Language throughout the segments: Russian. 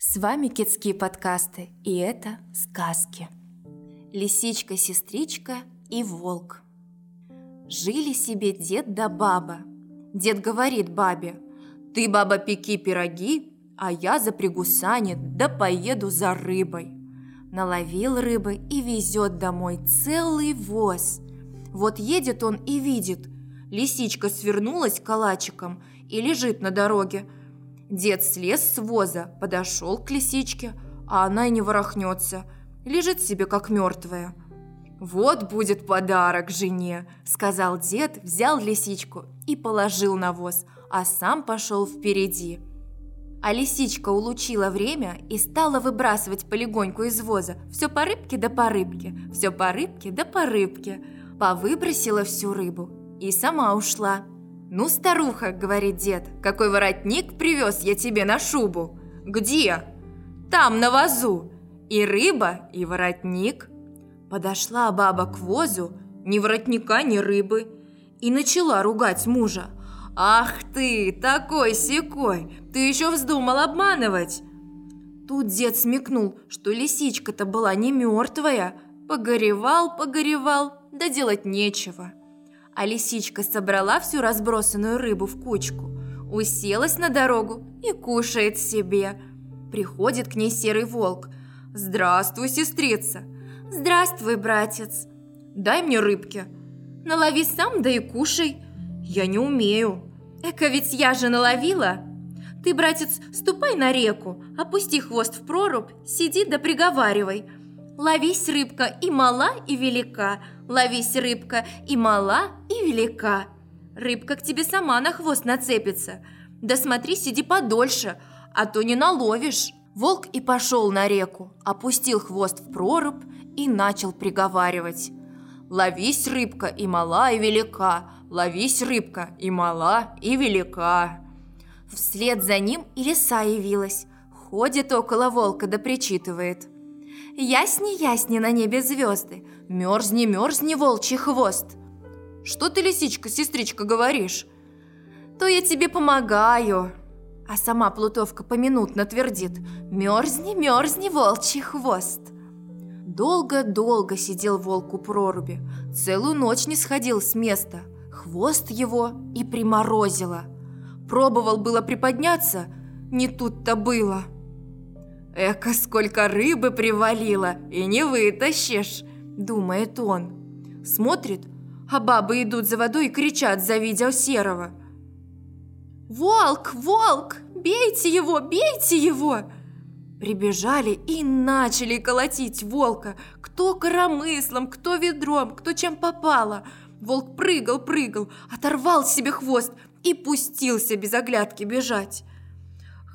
С вами Китские подкасты, и это сказки. Лисичка, сестричка и волк. Жили себе дед да баба. Дед говорит бабе, «Ты, баба, пеки пироги, а я запрягу сани, да поеду за рыбой». Наловил рыбы и везет домой целый воз. Вот едет он и видит, лисичка свернулась калачиком и лежит на дороге – Дед слез с воза, подошел к лисичке, а она и не ворохнется, лежит себе как мертвая. «Вот будет подарок жене», – сказал дед, взял лисичку и положил на воз, а сам пошел впереди. А лисичка улучила время и стала выбрасывать полегоньку из воза все по рыбке да по рыбке, все по рыбке да по рыбке. Повыбросила всю рыбу и сама ушла. «Ну, старуха», — говорит дед, — «какой воротник привез я тебе на шубу?» «Где?» «Там, на вазу. И рыба, и воротник». Подошла баба к возу, ни воротника, ни рыбы, и начала ругать мужа. «Ах ты, такой секой! Ты еще вздумал обманывать!» Тут дед смекнул, что лисичка-то была не мертвая. Погоревал, погоревал, да делать нечего а лисичка собрала всю разбросанную рыбу в кучку, уселась на дорогу и кушает себе. Приходит к ней серый волк. «Здравствуй, сестрица!» «Здравствуй, братец!» «Дай мне рыбки!» «Налови сам, да и кушай!» «Я не умею!» «Эка ведь я же наловила!» «Ты, братец, ступай на реку, опусти хвост в прорубь, сиди да приговаривай!» Ловись, рыбка, и мала, и велика. Ловись, рыбка, и мала, и велика. Рыбка к тебе сама на хвост нацепится. Да смотри, сиди подольше, а то не наловишь. Волк и пошел на реку, опустил хвост в прорубь и начал приговаривать. «Ловись, рыбка, и мала, и велика! Ловись, рыбка, и мала, и велика!» Вслед за ним и лиса явилась. Ходит около волка да причитывает – Ясни, ясни на небе звезды, мерзни, мерзни, волчий хвост. Что ты, лисичка, сестричка, говоришь? То я тебе помогаю. А сама Плутовка поминутно твердит «Мерзни, мерзни, волчий хвост». Долго-долго сидел волк у проруби, целую ночь не сходил с места. Хвост его и приморозило. Пробовал было приподняться, не тут-то было – «Эка, сколько рыбы привалило, и не вытащишь!» – думает он. Смотрит, а бабы идут за водой и кричат, завидя серого. «Волк! Волк! Бейте его! Бейте его!» Прибежали и начали колотить волка. Кто коромыслом, кто ведром, кто чем попало. Волк прыгал, прыгал, оторвал себе хвост и пустился без оглядки бежать.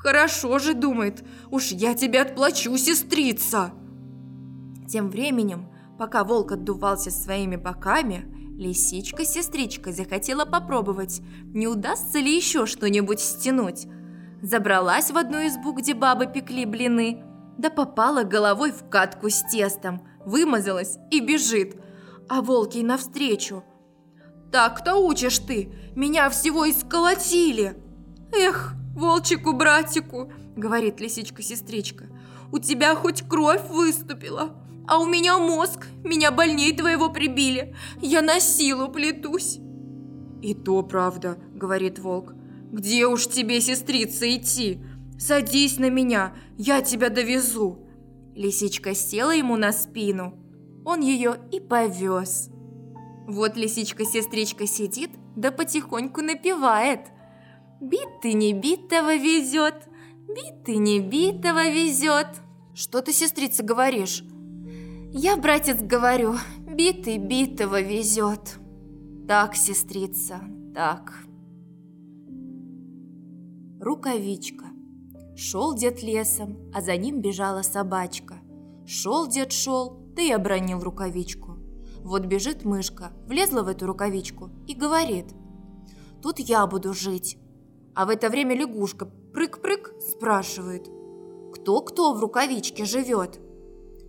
Хорошо же, думает, уж я тебе отплачу, сестрица. Тем временем, пока волк отдувался своими боками, лисичка-сестричка захотела попробовать, не удастся ли еще что-нибудь стянуть. Забралась в одну избу, где бабы пекли блины, да попала головой в катку с тестом, вымазалась и бежит, а волк ей навстречу. «Так-то учишь ты, меня всего исколотили!» «Эх, «Волчику-братику», — говорит лисичка-сестричка, «у тебя хоть кровь выступила, а у меня мозг, меня больней твоего прибили, я на силу плетусь». «И то правда», — говорит волк, «где уж тебе, сестрица, идти? Садись на меня, я тебя довезу». Лисичка села ему на спину, он ее и повез. Вот лисичка-сестричка сидит, да потихоньку напевает – Битый не битого везет, битый не битого везет. Что ты, сестрица, говоришь? Я, братец, говорю, битый битого везет. Так, сестрица, так. Рукавичка. Шел дед лесом, а за ним бежала собачка. Шел дед шел, да и обронил рукавичку. Вот бежит мышка, влезла в эту рукавичку и говорит, «Тут я буду жить, а в это время лягушка прыг-прыг спрашивает. Кто-кто в рукавичке живет?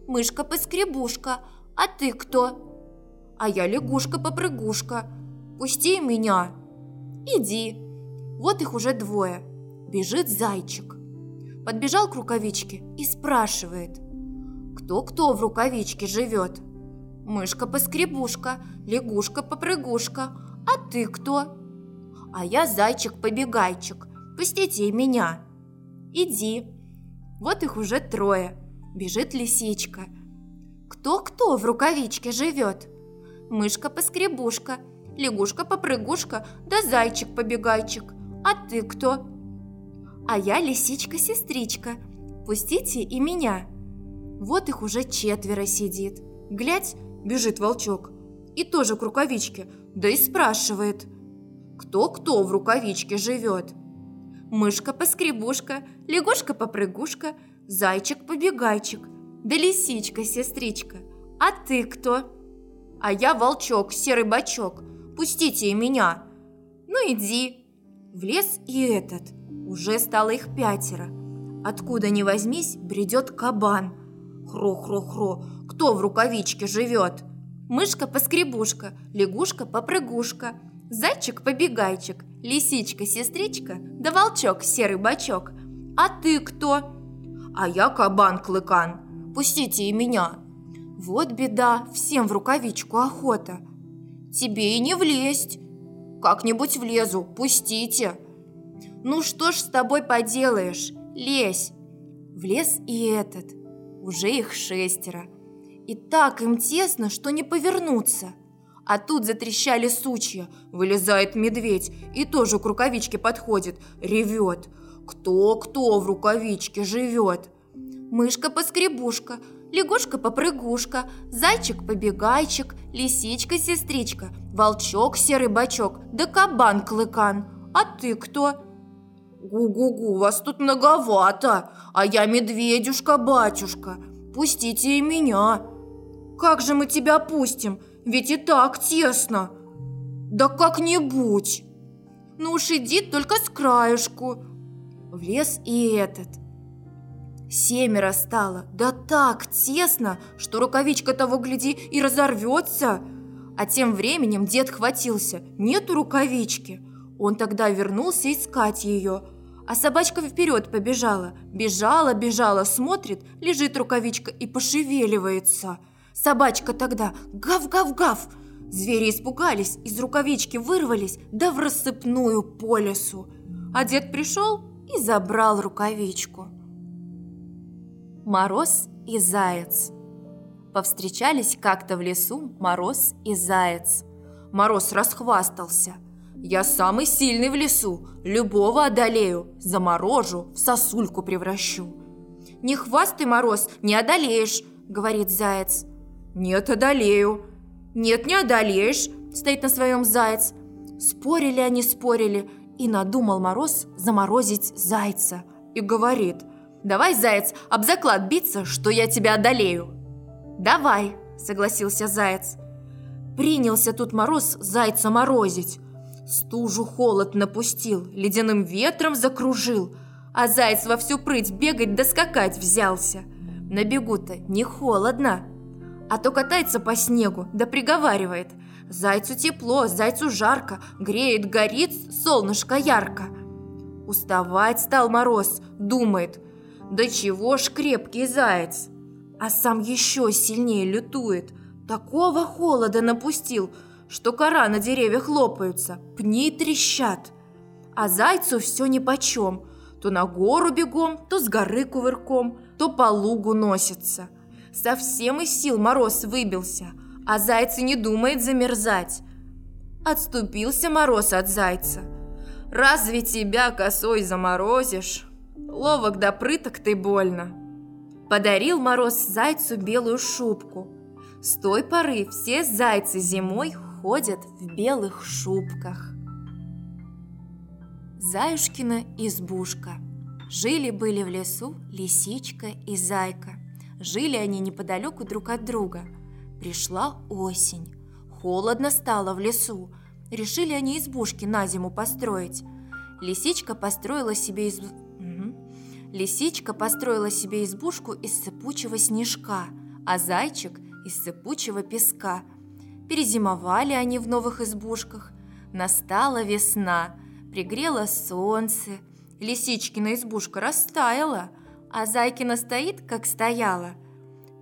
Мышка-поскребушка, а ты кто? А я лягушка-попрыгушка. Пусти меня. Иди. Вот их уже двое. Бежит зайчик. Подбежал к рукавичке и спрашивает. Кто-кто в рукавичке живет? Мышка-поскребушка, лягушка-попрыгушка. А ты кто? А я зайчик-побегайчик. Пустите меня. Иди. Вот их уже трое. Бежит лисичка. Кто-кто в рукавичке живет? Мышка-поскребушка, лягушка-попрыгушка, да зайчик-побегайчик. А ты кто? А я лисичка-сестричка. Пустите и меня. Вот их уже четверо сидит. Глядь, бежит волчок. И тоже к рукавичке, да и спрашивает. Кто-кто в рукавичке живет? Мышка-поскребушка, лягушка-попрыгушка, зайчик-побегайчик, да лисичка-сестричка. А ты кто? А я волчок, серый бачок. Пустите и меня. Ну иди. В лес и этот. Уже стало их пятеро. Откуда ни возьмись, бредет кабан – Хро-хро-хро, кто в рукавичке живет? Мышка-поскребушка, лягушка-попрыгушка, зайчик-побегайчик, лисичка-сестричка, да волчок-серый бачок. А ты кто? А я кабан-клыкан. Пустите и меня. Вот беда, всем в рукавичку охота. Тебе и не влезть. Как-нибудь влезу, пустите. Ну что ж с тобой поделаешь, лезь. Влез и этот – уже их шестеро. И так им тесно, что не повернуться. А тут затрещали сучья, вылезает медведь и тоже к рукавичке подходит, ревет. Кто-кто в рукавичке живет? Мышка-поскребушка, лягушка-попрыгушка, зайчик-побегайчик, лисичка-сестричка, волчок-серый бачок, да кабан-клыкан. А ты кто? «Гу-гу-гу, вас тут многовато, а я медведюшка-батюшка. Пустите и меня». «Как же мы тебя пустим? Ведь и так тесно». «Да как-нибудь». «Ну уж иди только с краешку». Влез и этот. Семеро стало, да так тесно, что рукавичка того гляди и разорвется. А тем временем дед хватился, нету рукавички. Он тогда вернулся искать ее, а собачка вперед побежала. Бежала, бежала, смотрит, лежит рукавичка и пошевеливается. Собачка тогда гав-гав-гав. Звери испугались, из рукавички вырвались, да в рассыпную по лесу. А дед пришел и забрал рукавичку. Мороз и заяц Повстречались как-то в лесу Мороз и заяц. Мороз расхвастался. Я самый сильный в лесу, любого одолею, заморожу, в сосульку превращу. Не хвастай, Мороз, не одолеешь, говорит заяц. Нет, одолею. Нет, не одолеешь, стоит на своем заяц. Спорили они, спорили, и надумал Мороз заморозить зайца. И говорит, давай, заяц, об заклад биться, что я тебя одолею. Давай, согласился заяц. Принялся тут Мороз зайца морозить. Стужу холод напустил, ледяным ветром закружил, а заяц во всю прыть бегать да скакать взялся. На бегу-то не холодно, а то катается по снегу да приговаривает. Зайцу тепло, зайцу жарко, греет, горит солнышко ярко. Уставать стал мороз, думает, да чего ж крепкий заяц. А сам еще сильнее лютует, такого холода напустил – что кора на деревьях лопаются, пни трещат. А зайцу все нипочем. То на гору бегом, то с горы кувырком, то по лугу носится. Совсем из сил мороз выбился, а зайцы не думает замерзать. Отступился мороз от зайца. Разве тебя косой заморозишь? Ловок да прыток ты больно. Подарил мороз зайцу белую шубку. С той поры все зайцы зимой ходят в белых шубках. Заюшкина избушка. Жили-были в лесу лисичка и зайка. Жили они неподалеку друг от друга. Пришла осень. Холодно стало в лесу. Решили они избушки на зиму построить. Лисичка построила себе из... Лисичка построила себе избушку из сыпучего снежка, а зайчик – из сыпучего песка – Перезимовали они в новых избушках. Настала весна, пригрело солнце, Лисичкина избушка растаяла, а Зайкина стоит, как стояла.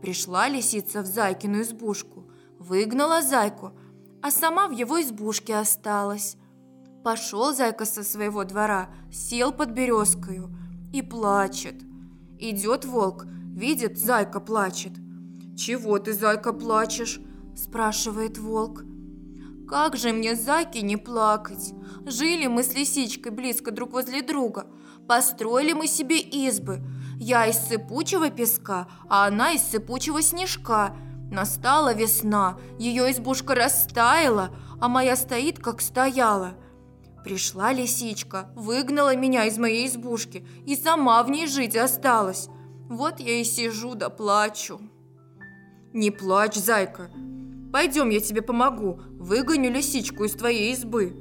Пришла лисица в Зайкину избушку, выгнала Зайку, а сама в его избушке осталась. Пошел Зайка со своего двора, сел под березкою и плачет. Идет волк, видит, Зайка плачет. «Чего ты, Зайка, плачешь?» – спрашивает волк. Как же мне, Заки, не плакать? Жили мы с лисичкой близко друг возле друга. Построили мы себе избы. Я из сыпучего песка, а она из сыпучего снежка. Настала весна, ее избушка растаяла, а моя стоит, как стояла. Пришла лисичка, выгнала меня из моей избушки и сама в ней жить осталась. Вот я и сижу да плачу. Не плачь, зайка, Пойдем, я тебе помогу, выгоню лисичку из твоей избы».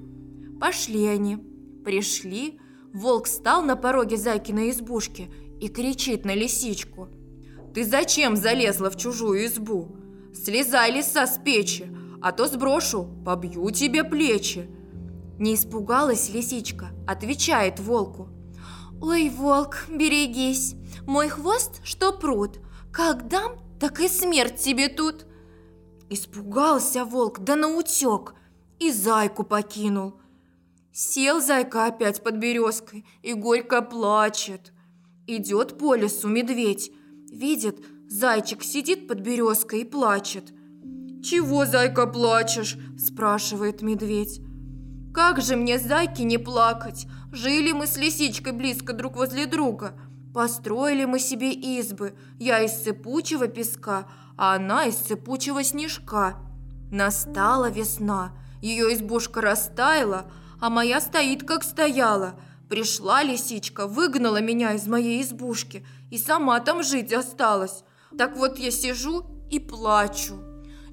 Пошли они. Пришли, волк стал на пороге Зайкиной избушки и кричит на лисичку. «Ты зачем залезла в чужую избу? Слезай, лиса, с печи, а то сброшу, побью тебе плечи». Не испугалась лисичка, отвечает волку. «Ой, волк, берегись, мой хвост, что пруд, как дам, так и смерть тебе тут». Испугался волк, да наутек, и зайку покинул. Сел зайка опять под березкой и горько плачет. Идет по лесу медведь, видит, зайчик сидит под березкой и плачет. «Чего, зайка, плачешь?» – спрашивает медведь. «Как же мне, зайки, не плакать? Жили мы с лисичкой близко друг возле друга. Построили мы себе избы, я из сыпучего песка, а она из сыпучего снежка. Настала весна, ее избушка растаяла, а моя стоит, как стояла. Пришла лисичка, выгнала меня из моей избушки и сама там жить осталась. Так вот я сижу и плачу.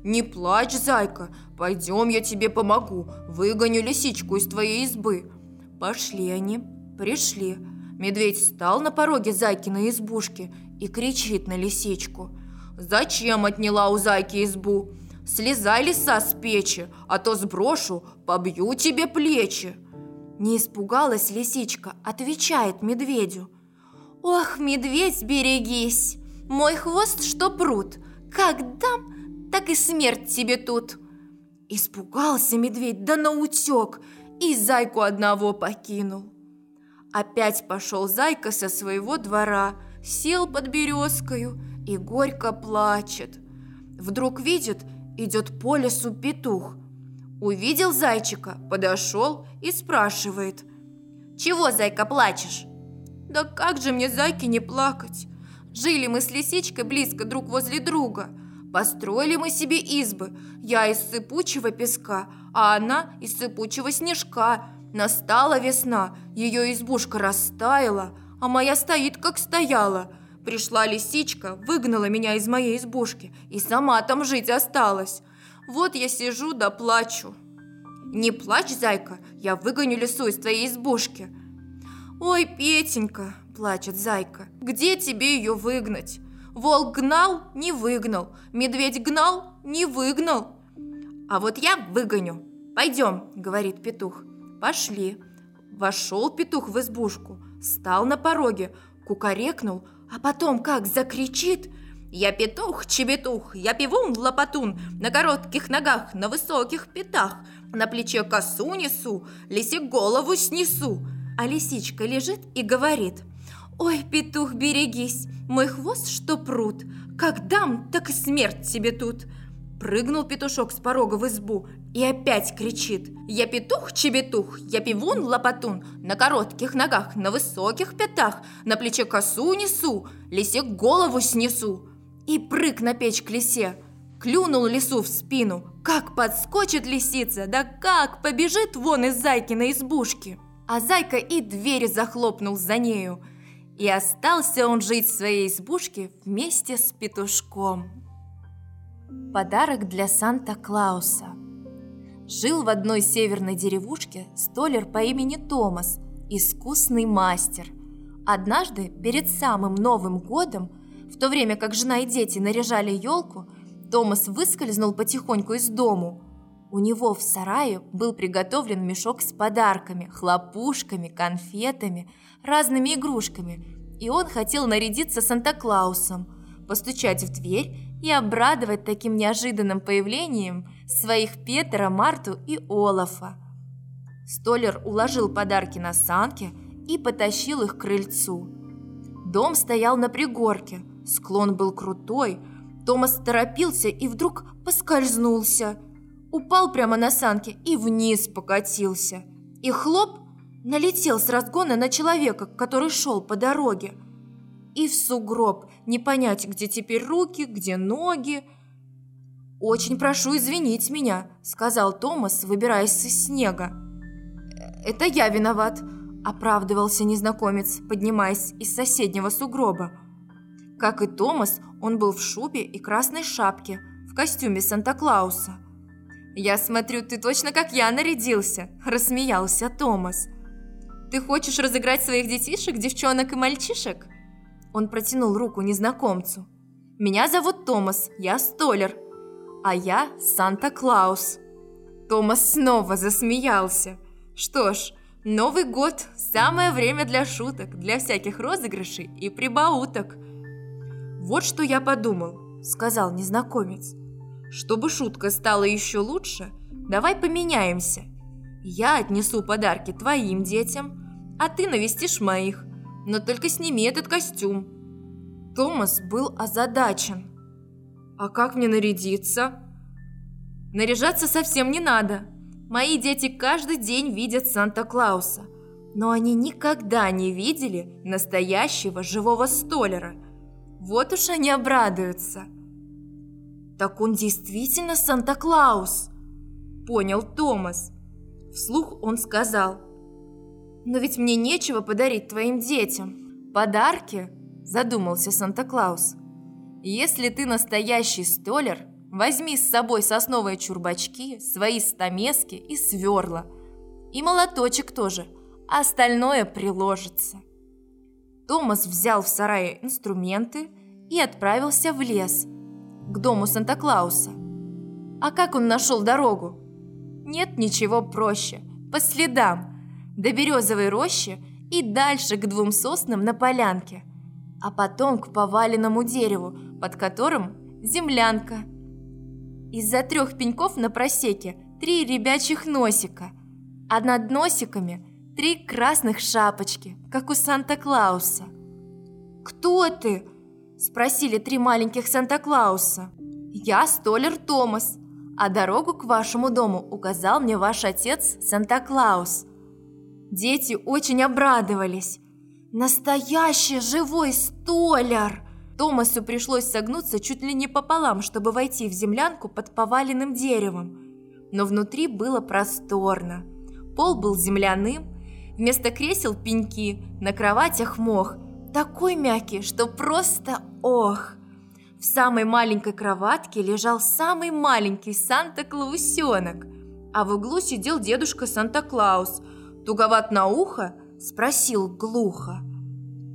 Не плачь, зайка, пойдем, я тебе помогу, выгоню лисичку из твоей избы. Пошли они, пришли. Медведь встал на пороге Зайкиной избушки и кричит на лисичку. «Зачем отняла у Зайки избу? Слезай, лиса, с печи, а то сброшу, побью тебе плечи!» Не испугалась лисичка, отвечает медведю. «Ох, медведь, берегись! Мой хвост, что пруд, как дам, так и смерть тебе тут!» Испугался медведь, да наутек, и зайку одного покинул. Опять пошел зайка со своего двора, сел под березкою и горько плачет. Вдруг видит, идет по лесу петух. Увидел зайчика, подошел и спрашивает. «Чего, зайка, плачешь?» «Да как же мне, зайки, не плакать? Жили мы с лисичкой близко друг возле друга. Построили мы себе избы. Я из сыпучего песка, а она из сыпучего снежка. Настала весна, ее избушка растаяла, а моя стоит, как стояла. Пришла лисичка, выгнала меня из моей избушки и сама там жить осталась. Вот я сижу да плачу. Не плачь, зайка, я выгоню лису из твоей избушки. Ой, Петенька, плачет зайка, где тебе ее выгнать? Волк гнал, не выгнал, медведь гнал, не выгнал. А вот я выгоню. Пойдем, говорит петух. Пошли. Вошел петух в избушку, стал на пороге, кукарекнул, а потом как закричит «Я петух, чебетух, я пивун, лопатун, на коротких ногах, на высоких пятах, на плече косу несу, лисе голову снесу». А лисичка лежит и говорит «Ой, петух, берегись, мой хвост что пруд, как дам, так и смерть тебе тут». Прыгнул петушок с порога в избу и опять кричит «Я петух-чебетух, я пивун-лопатун, на коротких ногах, на высоких пятах, на плече косу несу, лисе голову снесу». И прыг на печь к лисе, клюнул лису в спину. Как подскочит лисица, да как побежит вон из зайкиной избушки. А зайка и двери захлопнул за нею. И остался он жить в своей избушке вместе с петушком. Подарок для Санта-Клауса. Жил в одной северной деревушке столер по имени Томас, искусный мастер. Однажды, перед самым Новым годом, в то время как жена и дети наряжали елку, Томас выскользнул потихоньку из дому. У него в сарае был приготовлен мешок с подарками, хлопушками, конфетами, разными игрушками, и он хотел нарядиться Санта-Клаусом, постучать в дверь и обрадовать таким неожиданным появлением своих Петера, Марту и Олафа. Столер уложил подарки на санки и потащил их к крыльцу. Дом стоял на пригорке, склон был крутой, Томас торопился и вдруг поскользнулся – упал прямо на санки и вниз покатился. И хлоп налетел с разгона на человека, который шел по дороге. И в сугроб, не понять, где теперь руки, где ноги. «Очень прошу извинить меня», — сказал Томас, выбираясь из снега. «Это я виноват», — оправдывался незнакомец, поднимаясь из соседнего сугроба. Как и Томас, он был в шубе и красной шапке, в костюме Санта-Клауса. «Я смотрю, ты точно как я нарядился», – рассмеялся Томас. «Ты хочешь разыграть своих детишек, девчонок и мальчишек?» Он протянул руку незнакомцу. «Меня зовут Томас, я столер, а я Санта-Клаус». Томас снова засмеялся. «Что ж, Новый год – самое время для шуток, для всяких розыгрышей и прибауток». «Вот что я подумал», – сказал незнакомец. Чтобы шутка стала еще лучше, давай поменяемся. Я отнесу подарки твоим детям, а ты навестишь моих. Но только сними этот костюм. Томас был озадачен. А как мне нарядиться? Наряжаться совсем не надо. Мои дети каждый день видят Санта-Клауса, но они никогда не видели настоящего живого столера. Вот уж они обрадуются – «Так он действительно Санта-Клаус!» Понял Томас. Вслух он сказал. «Но ведь мне нечего подарить твоим детям. Подарки?» Задумался Санта-Клаус. «Если ты настоящий столер, возьми с собой сосновые чурбачки, свои стамески и сверла. И молоточек тоже, а остальное приложится». Томас взял в сарае инструменты и отправился в лес – к дому Санта-Клауса. А как он нашел дорогу? Нет ничего проще. По следам. До березовой рощи и дальше к двум соснам на полянке. А потом к поваленному дереву, под которым землянка. Из-за трех пеньков на просеке три ребячих носика, а над носиками три красных шапочки, как у Санта-Клауса. «Кто ты?» Спросили три маленьких Санта-Клауса. «Я столер Томас, а дорогу к вашему дому указал мне ваш отец Санта-Клаус». Дети очень обрадовались. «Настоящий живой столер!» Томасу пришлось согнуться чуть ли не пополам, чтобы войти в землянку под поваленным деревом. Но внутри было просторно. Пол был земляным, вместо кресел пеньки, на кроватях мох – такой мягкий, что просто ох! В самой маленькой кроватке лежал самый маленький Санта-Клаусенок, а в углу сидел дедушка Санта-Клаус. Туговат на ухо спросил глухо.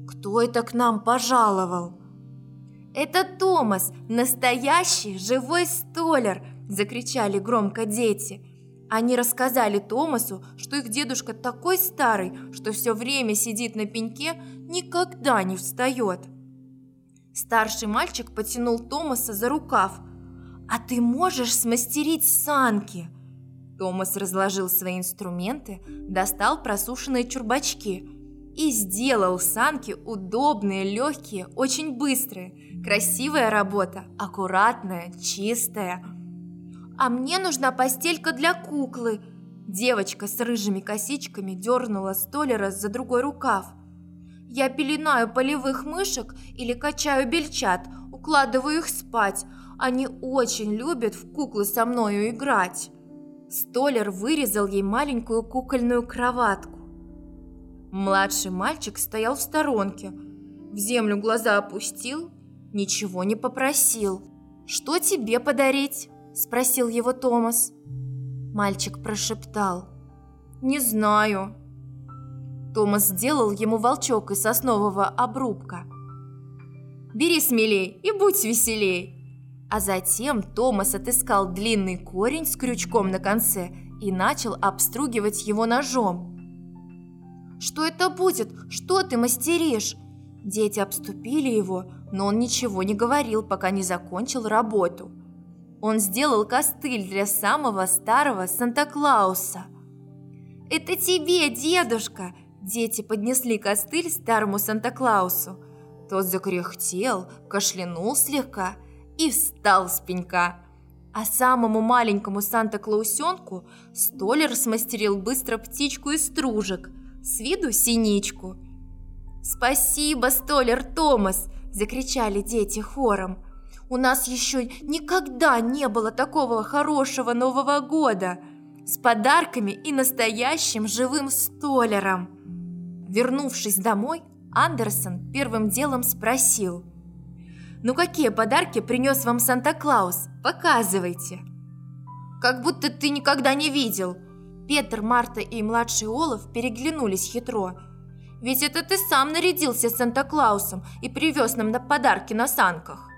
«Кто это к нам пожаловал?» «Это Томас, настоящий живой столер!» – закричали громко дети – они рассказали Томасу, что их дедушка такой старый, что все время сидит на пеньке, никогда не встает. Старший мальчик потянул Томаса за рукав. «А ты можешь смастерить санки?» Томас разложил свои инструменты, достал просушенные чурбачки и сделал санки удобные, легкие, очень быстрые. Красивая работа, аккуратная, чистая – а мне нужна постелька для куклы. Девочка с рыжими косичками дернула столера за другой рукав. Я пеленаю полевых мышек или качаю бельчат, укладываю их спать. Они очень любят в куклы со мною играть. Столер вырезал ей маленькую кукольную кроватку. Младший мальчик стоял в сторонке, в землю глаза опустил, ничего не попросил. «Что тебе подарить?» – спросил его Томас. Мальчик прошептал. «Не знаю». Томас сделал ему волчок из соснового обрубка. «Бери смелей и будь веселей!» А затем Томас отыскал длинный корень с крючком на конце и начал обстругивать его ножом. «Что это будет? Что ты мастеришь?» Дети обступили его, но он ничего не говорил, пока не закончил работу. Он сделал костыль для самого старого Санта-Клауса. «Это тебе, дедушка!» Дети поднесли костыль старому Санта-Клаусу. Тот закряхтел, кашлянул слегка и встал с пенька. А самому маленькому Санта-Клаусенку столер смастерил быстро птичку из стружек, с виду синичку. «Спасибо, столер Томас!» – закричали дети хором. «У нас еще никогда не было такого хорошего Нового года!» с подарками и настоящим живым столером. Вернувшись домой, Андерсон первым делом спросил. «Ну какие подарки принес вам Санта-Клаус? Показывайте!» «Как будто ты никогда не видел!» Петр, Марта и младший Олаф переглянулись хитро. «Ведь это ты сам нарядился Санта-Клаусом и привез нам на подарки на санках!»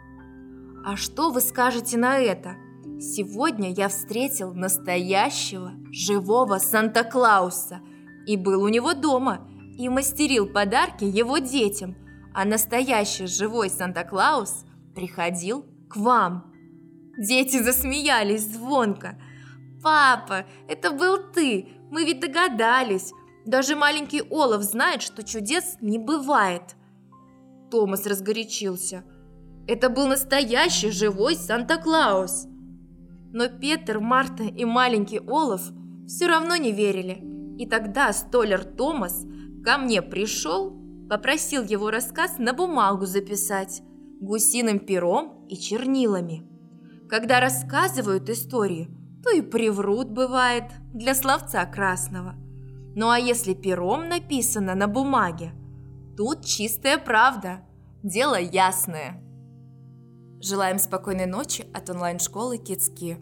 «А что вы скажете на это?» Сегодня я встретил настоящего, живого Санта-Клауса и был у него дома – и мастерил подарки его детям, а настоящий живой Санта-Клаус приходил к вам. Дети засмеялись звонко. «Папа, это был ты! Мы ведь догадались! Даже маленький Олаф знает, что чудес не бывает!» Томас разгорячился. «Это был настоящий живой Санта-Клаус!» Но Петр, Марта и маленький Олаф все равно не верили. И тогда столер Томас ко мне пришел, попросил его рассказ на бумагу записать, гусиным пером и чернилами. Когда рассказывают историю, то и приврут бывает для словца красного. Ну а если пером написано на бумаге, тут чистая правда, дело ясное. Желаем спокойной ночи от онлайн-школы Кицки.